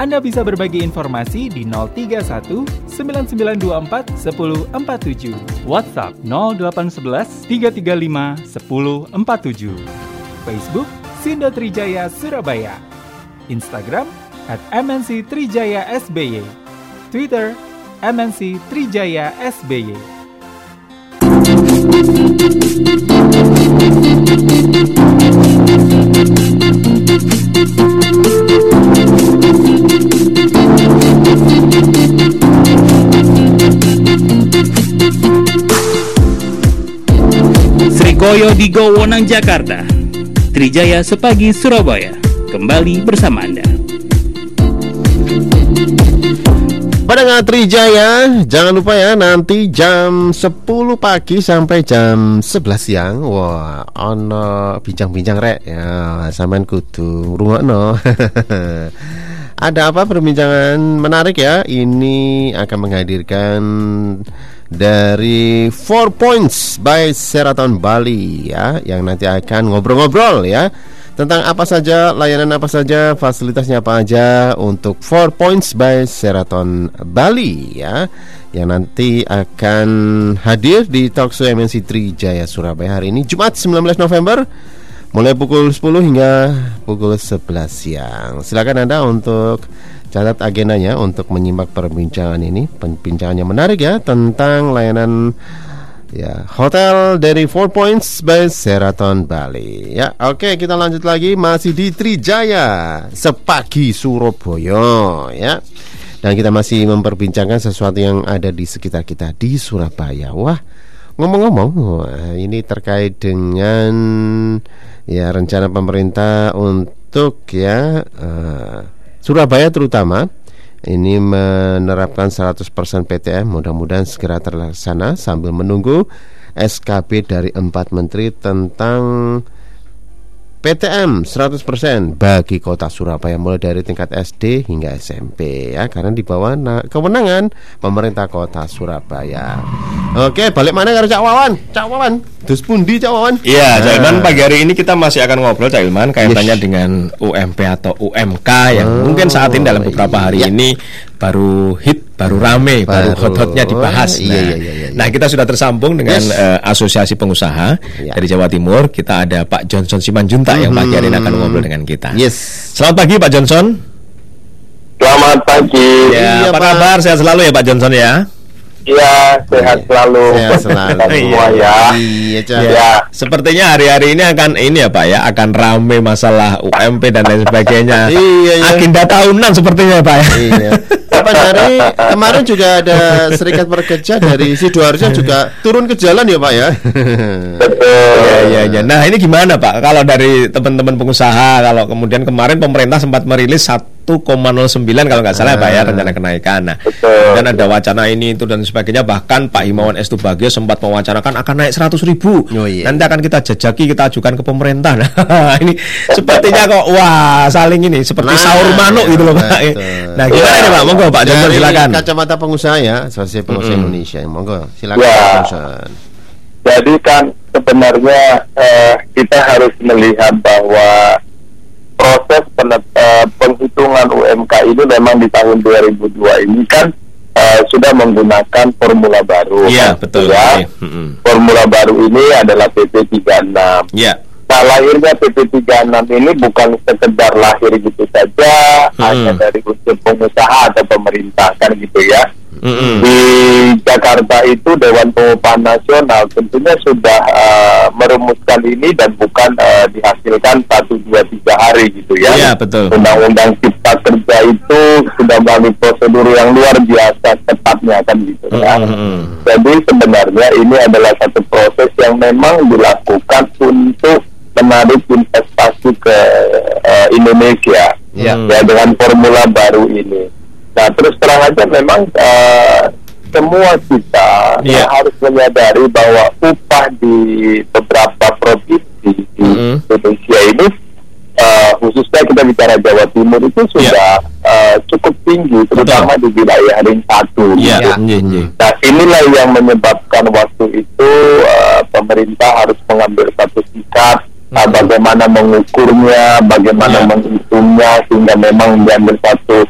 Anda bisa berbagi informasi di 031 9924 1047. WhatsApp 0811 335 1047. Facebook Sindo Trijaya Surabaya. Instagram at MNC Trijaya SBY. Twitter MNC Trijaya SBY. Srikoyo di Gowonang, Jakarta. Trijaya Sepagi, Surabaya. Kembali bersama Anda. Pendengar Trijaya, jangan lupa ya nanti jam 10 pagi sampai jam 11 siang. Wah, ono bincang-bincang rek ya, sampean kudu no. Ada apa perbincangan menarik ya? Ini akan menghadirkan dari Four Points by Seraton Bali ya, yang nanti akan ngobrol-ngobrol ya tentang apa saja, layanan apa saja, fasilitasnya apa aja untuk Four Points by Sheraton Bali ya yang nanti akan hadir di Talkshow MNC Trijaya Surabaya hari ini Jumat 19 November mulai pukul 10 hingga pukul 11 siang. Silakan Anda untuk catat agendanya untuk menyimak perbincangan ini. Perbincangannya menarik ya tentang layanan Ya, hotel dari Four Points by Sheraton Bali. Ya, oke kita lanjut lagi masih di Trijaya, Sepagi Surabaya, ya. Dan kita masih memperbincangkan sesuatu yang ada di sekitar kita di Surabaya. Wah, ngomong-ngomong, ini terkait dengan ya rencana pemerintah untuk ya uh, Surabaya terutama ini menerapkan 100% PTM mudah-mudahan segera terlaksana. Sambil menunggu SKB dari empat menteri tentang PTM 100% bagi kota Surabaya mulai dari tingkat SD hingga SMP ya karena di bawah kewenangan pemerintah kota Surabaya. Oke, balik mana karo Cak Wawan? Cak Wawan, dus pundi Cak Wawan? Iya, Cak Ilman pagi hari ini kita masih akan ngobrol Cak Ilman kaitannya yes. dengan UMP atau UMK yang oh, mungkin saat ini dalam beberapa hari iya. ini baru hit, baru rame, baru, baru hot-hotnya dibahas. Oh, iya, nah, iya, iya, iya. nah, kita sudah tersambung dengan yes. uh, Asosiasi Pengusaha iya. dari Jawa Timur. Kita ada Pak Johnson Simanjuntak mm -hmm. yang pagi hari ini akan ngobrol dengan kita. Yes. Selamat pagi Pak Johnson. Selamat pagi. Ya, iya, apa Pak. kabar? Sehat selalu ya Pak Johnson ya. Iya, sehat iya. selalu. Sehat selalu. semua ya. Iya, ya. Sepertinya hari-hari ini akan ini ya Pak ya, akan rame masalah UMP dan lain sebagainya. iya, iya. Agenda tahunan sepertinya Pak ya. Iya. Kapan hari kemarin juga ada serikat pekerja dari Sidoarjo juga turun ke jalan ya Pak ya. Betul. Iya, iya, iya. Nah, ini gimana Pak? Kalau dari teman-teman pengusaha, kalau kemudian kemarin pemerintah sempat merilis satu 1,09 kalau nggak salah ya Pak ya rencana kenaikan. Nah, dan ada wacana ini itu dan sebagainya. Bahkan Pak Himawan S. Bagio sempat mewacanakan akan naik 100 ribu. Oh, iya. Nanti akan kita jajaki, kita ajukan ke pemerintah. Nah, ini sepertinya kok wah saling ini seperti nah, sahur manuk gitu loh Pak. Betul. Nah, gimana ya. nih Pak? Monggo Pak Jokowi silakan. Kacamata pengusaha ya, Asosiasi Pengusaha mm -hmm. Indonesia. Monggo silakan ya. Jadi kan sebenarnya eh, kita harus melihat bahwa proses penet, uh, penghitungan UMK ini memang di tahun 2002 ini kan uh, sudah menggunakan formula baru. Iya, betul. Ya. Mm-hmm. Formula baru ini adalah PP 36. Iya. Nah, lahirnya PP 36 ini bukan sekedar lahir gitu saja, hmm. hanya dari unsur pengusaha atau pemerintah kan gitu ya Mm-hmm. Di Jakarta itu Dewan Pengupahan Nasional tentunya sudah uh, merumuskan ini dan bukan uh, dihasilkan satu dua tiga hari gitu ya. Iya betul. Undang-undang Cipta Kerja itu sudah melalui prosedur yang luar biasa ketatnya kan gitu ya. Mm-hmm. Jadi sebenarnya ini adalah satu proses yang memang dilakukan untuk menarik investasi ke uh, Indonesia yeah. ya dengan formula baru ini. Nah terus terang aja memang uh, semua kita yeah. harus menyadari bahwa upah di beberapa provinsi di ini uh, khususnya kita bicara Jawa Timur itu sudah uh, cukup tinggi, terutama di wilayah ring satu. Iya, gitu. iya, iya. Nah inilah yang menyebabkan waktu itu uh, pemerintah harus mengambil satu sikap uh, bagaimana mengukurnya, bagaimana Ya. menghitungnya sehingga memang diambil satu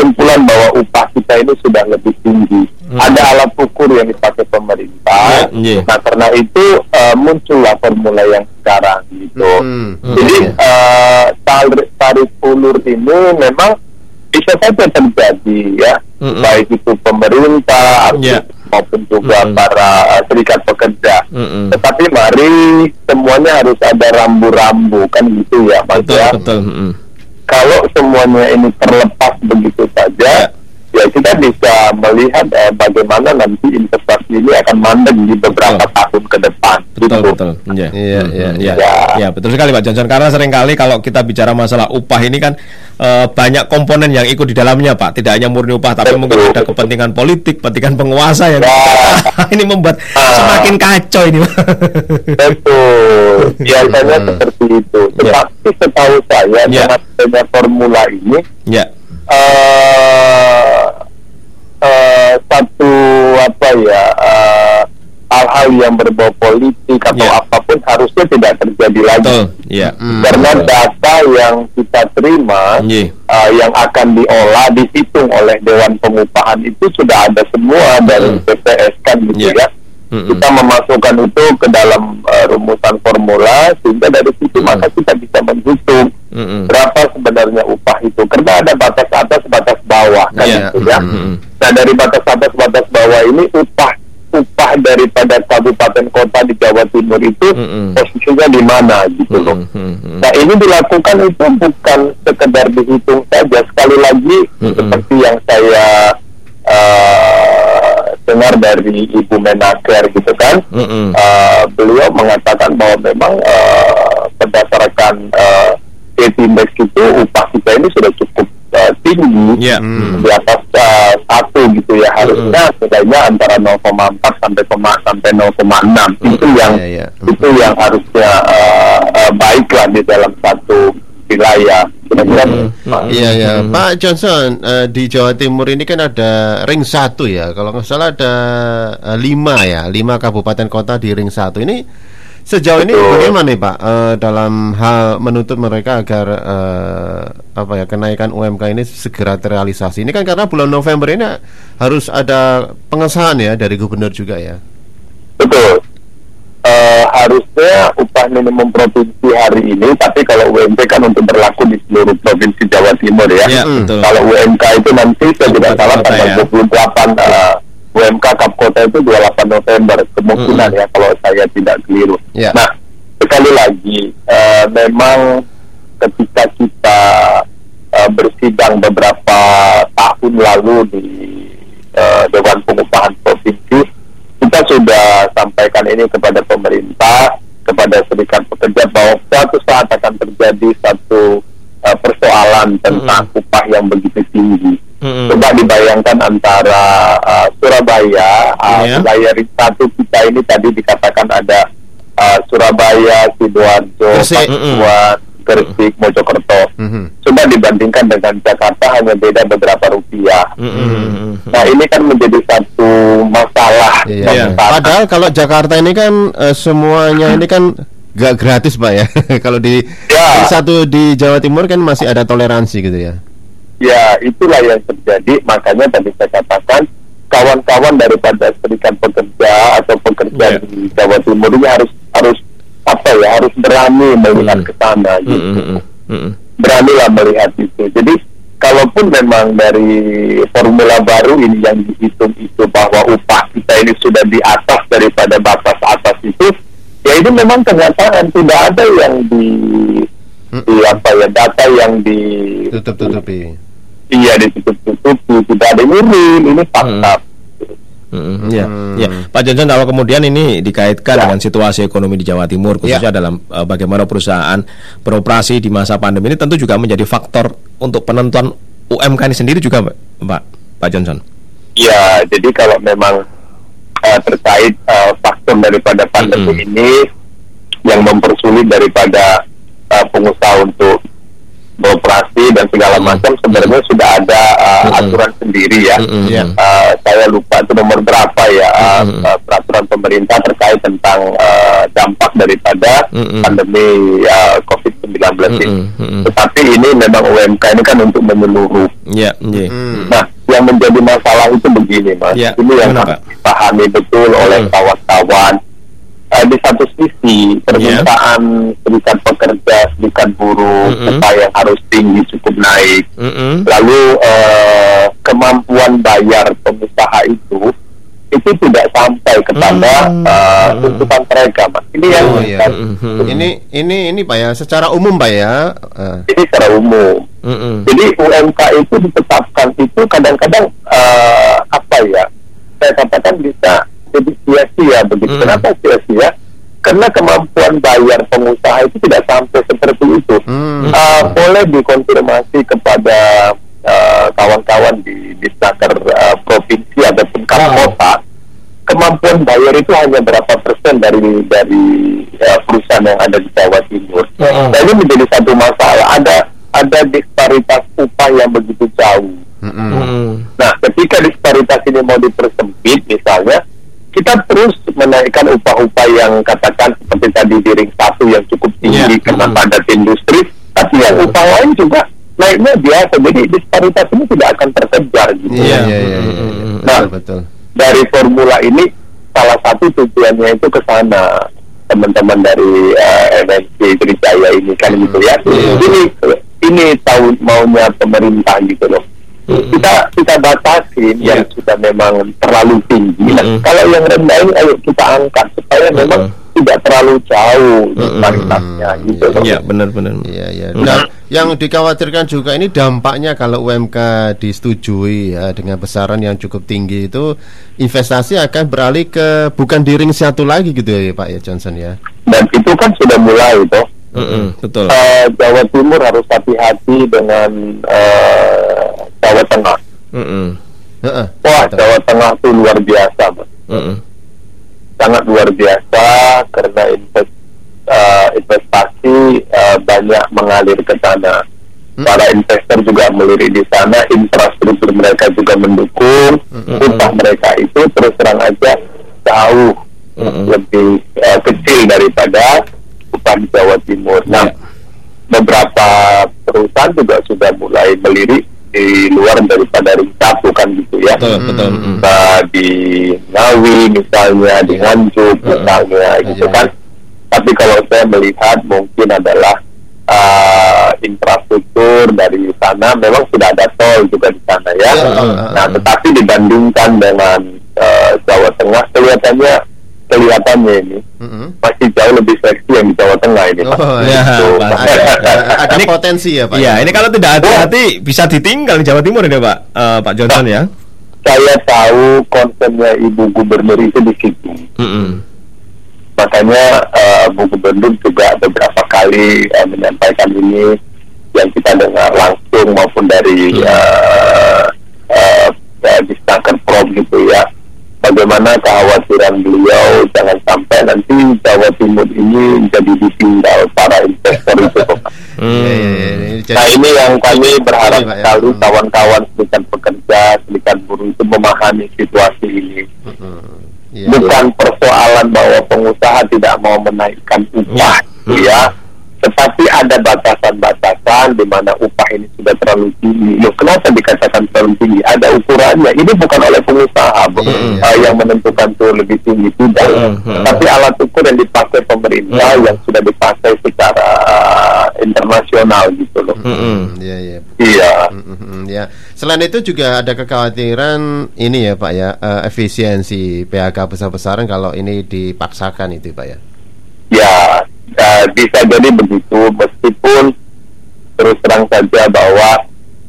kesimpulan bahwa upah kita ini sudah lebih tinggi. Ada alat ukur yang dipakai pemerintah. Ya, ya. Nah karena itu uh, muncullah formula yang sekarang gitu. Hmm. Jadi eh, tarif, tarif ulur ini memang bisa saja terjadi ya, Mm-mm. baik itu pemerintah Ya. maupun juga Mm-mm. para eh, serikat pekerja. Mm-mm. Tetapi mari semuanya harus ada rambu-rambu kan gitu ya, Mas Betul, ya. betul. Mm-mm. Kalau semuanya ini terlepas begitu saja, ya kita bisa melihat eh, bagaimana nanti investasi ini akan mandek di beberapa tahun ke depan. Betul, gitu. betul. Iya, Iya, iya, mm, iya. iya. Iya, betul sekali Pak Johnson. Karena sering kali kalau kita bicara masalah upah ini kan eh, banyak komponen yang ikut di dalamnya, Pak. Tidak hanya murni upah, tapi Betul. mungkin ada kepentingan politik, kepentingan penguasa yang Ya. ini membuat Ah. semakin kacau ini. Pak. Betul, biasanya Hmm. seperti itu. Ya. Tetapi setahu saya Ya. dengan formula ini ya. eh eh, satu apa ya eh, hal-hal yang berbau politik atau Ya. apa pun harusnya tidak terjadi lagi. Betul. Iya. Hmm. Karena data yang kita terima Iya. eh, yang akan diolah dihitung oleh Dewan Pengupahan itu sudah ada semua dari. BPS kan gitu Ya. ya Mm-mm. kita memasukkan itu ke dalam uh, rumusan formula sehingga dari situ Mm. maka kita bisa menghitung Mm-mm. berapa sebenarnya upah itu karena ada batas atas batas bawah kan Iya. gitu ya. Mm-mm. Nah dari batas ini upah upah daripada kabupaten kota di Jawa Timur itu Mm-mm. posisinya di mana gitu loh. Mm-mm. Nah ini dilakukan itu bukan sekedar dihitung saja sekali lagi Mm-mm. seperti yang saya uh, dengar dari Ibu Menaker gitu kan Mm-mm. uh, beliau mengatakan bahwa memang uh, berdasarkan uh, index itu upah kita ini sudah cukup uh, tinggi Iya. Hmm. di atas uh, satu gitu ya harusnya setidaknya antara 0,4 sampai sampai 0,6 itu yang Iya, iya. itu yang harusnya uh, uh, baik lah di dalam satu wilayah kira-kira Mm-mm. Iya ya, Pak Johnson eh, di Jawa Timur ini kan ada ring satu ya. Kalau nggak salah ada eh, lima ya, lima kabupaten kota di ring satu ini. Sejauh ini Betul. bagaimana nih Pak eh, dalam hal menuntut mereka agar eh, apa ya kenaikan UMK ini segera terrealisasi? Ini kan karena bulan November ini harus ada pengesahan ya dari gubernur juga ya. Betul. Eh, harusnya upah minimum provinsi hari ini, tapi kalau UMK kan untuk berlaku di seluruh provinsi Jawa Timur ya. Iya, Mm. betul. Kalau UMK itu nanti saya tidak salah tanggal ya. 28 eh, UMK Kap Kota itu 28 November kemungkinan ya kalau saya tidak keliru. Ya. Nah sekali lagi eh, memang ketika kita eh, bersidang beberapa tahun lalu di eh, Dewan Pengupahan Provinsi kita sudah sampaikan ini kepada pemerintah kepada serikat pekerja bahwa suatu saat akan terjadi satu eh, persoalan tentang upah yang begitu tinggi. Mm-mm. Coba dibayangkan antara uh, Surabaya, uh, wilayah ring satu kita ini tadi dikatakan ada uh, Surabaya, Sidoarjo. Pasuruan, Gresik, Mojokerto. Mhm. Coba dibandingkan dengan Jakarta hanya beda beberapa rupiah. Mm-mm. Nah ini kan menjadi satu masalah. Masalah. Padahal kalau Jakarta ini kan eh, semuanya ini kan gak gratis pak ya. kalau di Ya. di satu di Jawa Timur kan masih ada toleransi gitu ya. Ya, itulah yang terjadi. Makanya tadi saya katakan kawan-kawan daripada serikat pekerja atau pekerja Ya. di Jawa Timur ini harus harus apa ya harus berani melihat Mm. ke sana gitu. Mm-mm. Mm-mm. Beranilah melihat itu. Jadi kalaupun memang dari formula baru ini yang dihitung itu bahwa upah kita ini sudah di atas daripada batas atas itu, ya itu memang kenyataan tidak ada yang di di apa ya data yang di Tutup tutupi. Iya ditutup-tutupi, tidak ada ini fakta. Mm-mm. Ya, Hmm. ya. Pak Johnson, kalau kemudian ini dikaitkan Ya. dengan situasi ekonomi di Jawa Timur, khususnya dalam eh, bagaimana perusahaan beroperasi di masa pandemi ini, tentu juga menjadi faktor untuk penentuan UMK ini sendiri juga, Pak, Pak Johnson. Iya, jadi kalau memang eh, terkait eh, faktor daripada pandemi Mm-mm. ini yang mempersulit daripada eh, dan segala macam sebenarnya sudah ada uh, aturan sendiri ya. Iya. Uh, saya lupa itu nomor berapa ya uh, uh, peraturan pemerintah terkait tentang uh, dampak daripada Mm-mm. pandemi uh, COVID-19 ini. Mm-mm. Tetapi ini memang UMK ini kan untuk menyeluruh. Ya, nggih. Hmm. Nah, yang menjadi masalah itu begini, Mas. Ya, ini yang harus dipahami betul oleh Hmm. kawan-kawan. Eh, di satu sisi permintaan serikat pekerja, serikat buruh, Mm-mm. upah yang harus tinggi cukup naik. Mm-mm. Lalu eh, kemampuan bayar pengusaha itu itu tidak sampai kepada Hmm. eh, tuntutan mereka, Mas. Ini yang Oh iya. kan, Mm-mm. Ini ini ini Pak ya, secara umum Pak ya. eh, ini secara umum. Mm-mm. Jadi UMK itu ditetapkan itu kadang-kadang eh, apa ya? Saya katakan bisa sia-sia begitu. Mm. Kenapa sia-sia? Karena kemampuan bayar pengusaha itu tidak sampai seperti itu. hmm. Eh, boleh dikonfirmasi kepada eh, kawan-kawan di di Snaker eh, provinsi ataupun kota kemampuan bayar itu hanya berapa persen dari dari eh, perusahaan yang ada di Jawa Timur. Mm. Nah ini menjadi satu masalah. Ada ada disparitas upah yang begitu jauh. Mm-mm. Nah, ketika disparitas ini mau dipersempit, misalnya, kita terus menaikkan upah-upah yang katakan seperti tadi di ring satu yang cukup tinggi Iya. karena Mm. padat industri, tapi yang upah lain juga naiknya biasa. Jadi disparitas ini tidak akan terkejar gitu. Iya, Iya. iya, iya, iya, iya. Mm-mm. Betul, Nah. betul. Dari formula ini salah satu tujuannya itu ke sana teman-teman dari eh, MNC Trijaya ini kan gitu ya. Iya. Ini ini tahu maunya pemerintah gitu loh. Kita kita batasin Iya. yang sudah memang terlalu tinggi. Nah, Mm-mm. kalau yang rendah ini ayo kita angkat supaya memang tidak terlalu jauh disparitasnya gitu loh. Iya, benar-benar. Iya, iya. Mm. Dan yang dikhawatirkan juga ini dampaknya kalau UMK disetujui ya dengan besaran yang cukup tinggi itu investasi akan beralih ke bukan di ring satu lagi gitu ya Pak ya Johnson ya. Dan itu kan sudah mulai Mm-mm, betul. Eh, Jawa Timur harus hati-hati dengan eh, Jawa Tengah. Mm-mm. Heeh. Wah, Betul. Jawa Tengah itu luar biasa, Mas. Mm-mm. sangat luar biasa karena invest, eh, investasi eh, banyak mengalir ke sana. Hmm. Para investor juga melirik di sana, infrastruktur mereka juga mendukung, Hmm. upah mereka itu terus terang aja jauh Mm-mm. lebih eh, kecil daripada di Jawa Timur. Nah, Ya. beberapa perusahaan juga sudah mulai melirik di luar daripada ring satu kan gitu ya. Betul, betul. Mm. Nah, di Ngawi misalnya, di Nganjuk misalnya gitu Iya. kan. Tapi kalau saya melihat mungkin adalah uh, infrastruktur dari sana memang sudah ada tol juga di sana ya. Iya, Nah, tetapi dibandingkan dengan uh, Jawa Tengah kelihatannya kelihatannya ini Mm-mm. masih jauh lebih seksi yang di Jawa Tengah ini. Pak. Oh, Ya, pasti. ada, ada Ini- potensi ya Pak. Iya, ini kalau tidak hati-hati bisa ditinggal di Jawa Timur ini Pak, Eh, Pak Johnson ya. Saya tahu konsennya Ibu Gubernur itu di situ. Mm-mm. makanya eh, Bu Gubernur juga beberapa kali eh, menyampaikan ini yang kita dengar langsung maupun dari Hmm. eh, eh, eh, di Prom gitu ya bagaimana kekhawatiran beliau jangan sampai nanti Jawa Timur ini jadi ditinggal para investor itu Iya, iya, iya. Jadi- Nah ini yang kami berharap ya. sekali Hmm. kawan-kawan serikat pekerja, serikat buruh itu memahami situasi ini. Iya, bukan persoalan bahwa pengusaha tidak mau menaikkan upah ya tetapi ada batasan-batasan di mana upah ini sudah terlalu tinggi. Loh, kenapa dikatakan terlalu tinggi? Ada ukurannya. Ini bukan oleh pengusaha Bu, Iya, iya. eh, yang menentukan itu lebih tinggi tidak. Hmm, hmm. Tapi alat ukur yang dipakai pemerintah Hmm. yang sudah dipakai secara internasional gitu loh. Mm-mm. Iya, iya. Iya. Mm-mm, ya. Selain itu juga ada kekhawatiran ini ya Pak ya eh, efisiensi PHK besar-besaran kalau ini dipaksakan itu Pak ya. Ya, bisa jadi begitu meskipun terus terang saja bahwa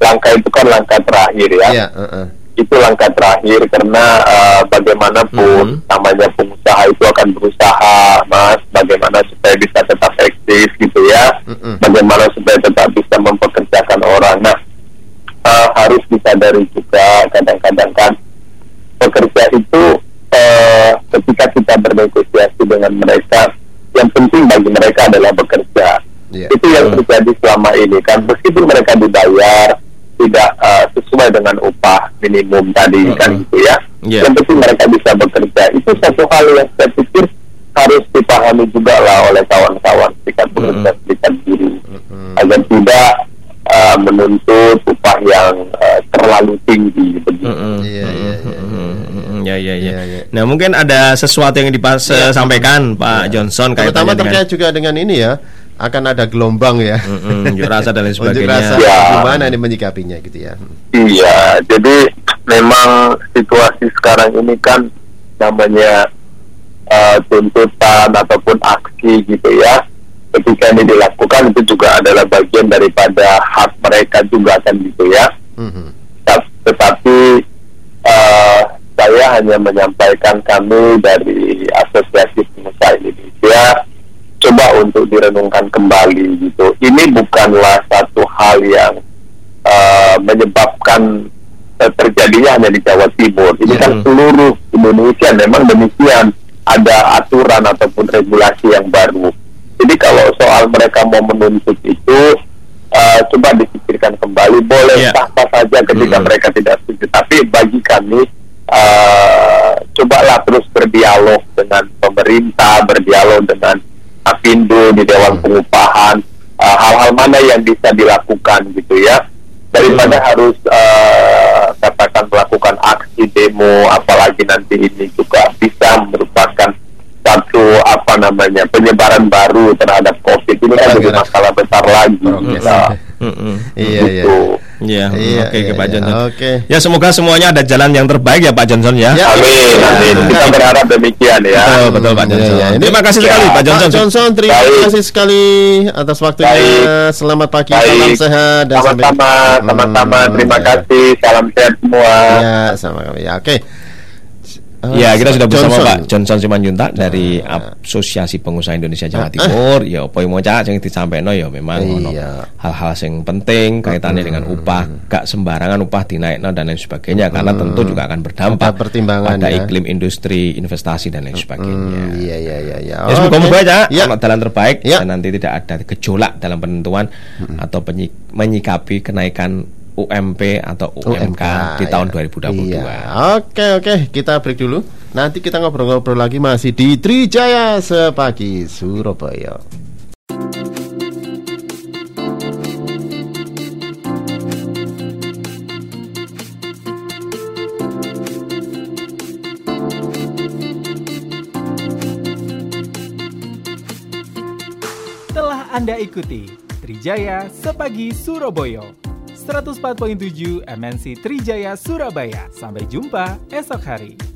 langkah itu kan langkah terakhir ya. Iya. heeh. Itu langkah terakhir karena eh, bagaimanapun Mhm. namanya pengusaha itu akan berusaha, Mas, bagaimana supaya bisa tetap eksis gitu ya. Mm-mm. Bagaimana supaya tetap bisa mempekerjakan orang. Nah, eh, harus disadari juga kadang-kadang kan pekerja itu eh, ketika kita bernegosiasi dengan mereka yang penting bagi mereka adalah bekerja. Iya. Itu yang terjadi selama ini kan meskipun mereka dibayar tidak uh, sesuai dengan upah minimum tadi kan gitu ya. Iya. Yang penting mereka bisa bekerja. Itu satu hal yang saya pikir harus dipahami juga lah oleh kawan-kawan serikat pekerja serikat buruh agar tidak uh, menuntut upah yang uh, terlalu tinggi begitu. Mm-mm. Iya, iya, iya. Mm, Ya ya ya. Iya, iya. Nah mungkin ada sesuatu yang disampaikan Pak Johnson Terutama kaitannya dengan terkait juga dengan ini ya, akan ada gelombang ya. Unjuk rasa dan lain sebagainya. rasa Ya. gimana ini menyikapinya gitu ya. Iya, jadi memang situasi sekarang ini kan namanya uh, tuntutan ataupun aksi gitu ya. Ketika ini dilakukan itu juga adalah bagian daripada hak mereka juga kan gitu ya. Mhm. Tet- Tetapi uh, saya hanya menyampaikan kami dari Asosiasi Pengusaha Indonesia coba untuk direnungkan kembali gitu. Ini bukanlah satu hal yang uh, menyebabkan uh, terjadinya hanya di Jawa Timur. Ini kan seluruh Indonesia memang demikian ada aturan ataupun regulasi yang baru. Jadi kalau soal mereka mau menuntut itu uh, coba dipikirkan kembali boleh Iya. sah-sah saja ketika Mm-mm. mereka tidak setuju. Tapi bagi kami uh, cobalah terus berdialog dengan pemerintah, berdialog dengan Apindo di Dewan Pengupahan, uh, hal-hal mana yang bisa dilakukan gitu ya? Daripada harus uh, katakan melakukan aksi demo apalagi nanti ini juga bisa merupakan satu apa namanya penyebaran baru terhadap COVID. Ini kan jadi Gara-gara masalah besar lagi. Progres. Nah, Iya, iya. Iya, Iya, oke iya, Pak iya. Johnson. Oke. Ya semoga semuanya ada jalan yang terbaik ya Pak Johnson ya. Ya. Amin, amin. Kita berharap demikian ya. Betul, betul Pak Iya, Johnson. iya. Ini- Terima kasih Ya, sekali Pak Pak Johnson. Johnson, terima Baik. kasih sekali atas waktunya. Baik. Selamat pagi, Baik. salam sehat dan sampai- Sama-sama. Hmm, Terima ya. kasih. Salam sehat semua. Ya, sama kami. Ya, oke. Eh, Ya, kita sudah bersama Johnson. Pak Johnson Simanjuntak dari Asosiasi Pengusaha Indonesia Jawa Timur. Ya, apa yang mau cak sing disampaikan ya memang Iya. hal-hal yang penting kaitannya dengan upah, gak sembarangan upah dinaikno dan lain sebagainya karena tentu juga akan berdampak Ada pertimbangan pada ya. iklim industri, investasi dan lain sebagainya. Hmm, iya, iya, iya, iya. Ya semoga moga Ya. ono jalan terbaik Ya. dan nanti tidak ada gejolak dalam penentuan atau menyikapi kenaikan UMP atau UMK, di tahun ya. 2022. Iya. Oke oke kita break dulu. Nanti kita ngobrol-ngobrol lagi masih di Trijaya sepagi Surabaya. Telah Anda ikuti Trijaya Sepagi Surabaya 104.7 MNC Trijaya Surabaya. Sampai jumpa esok hari.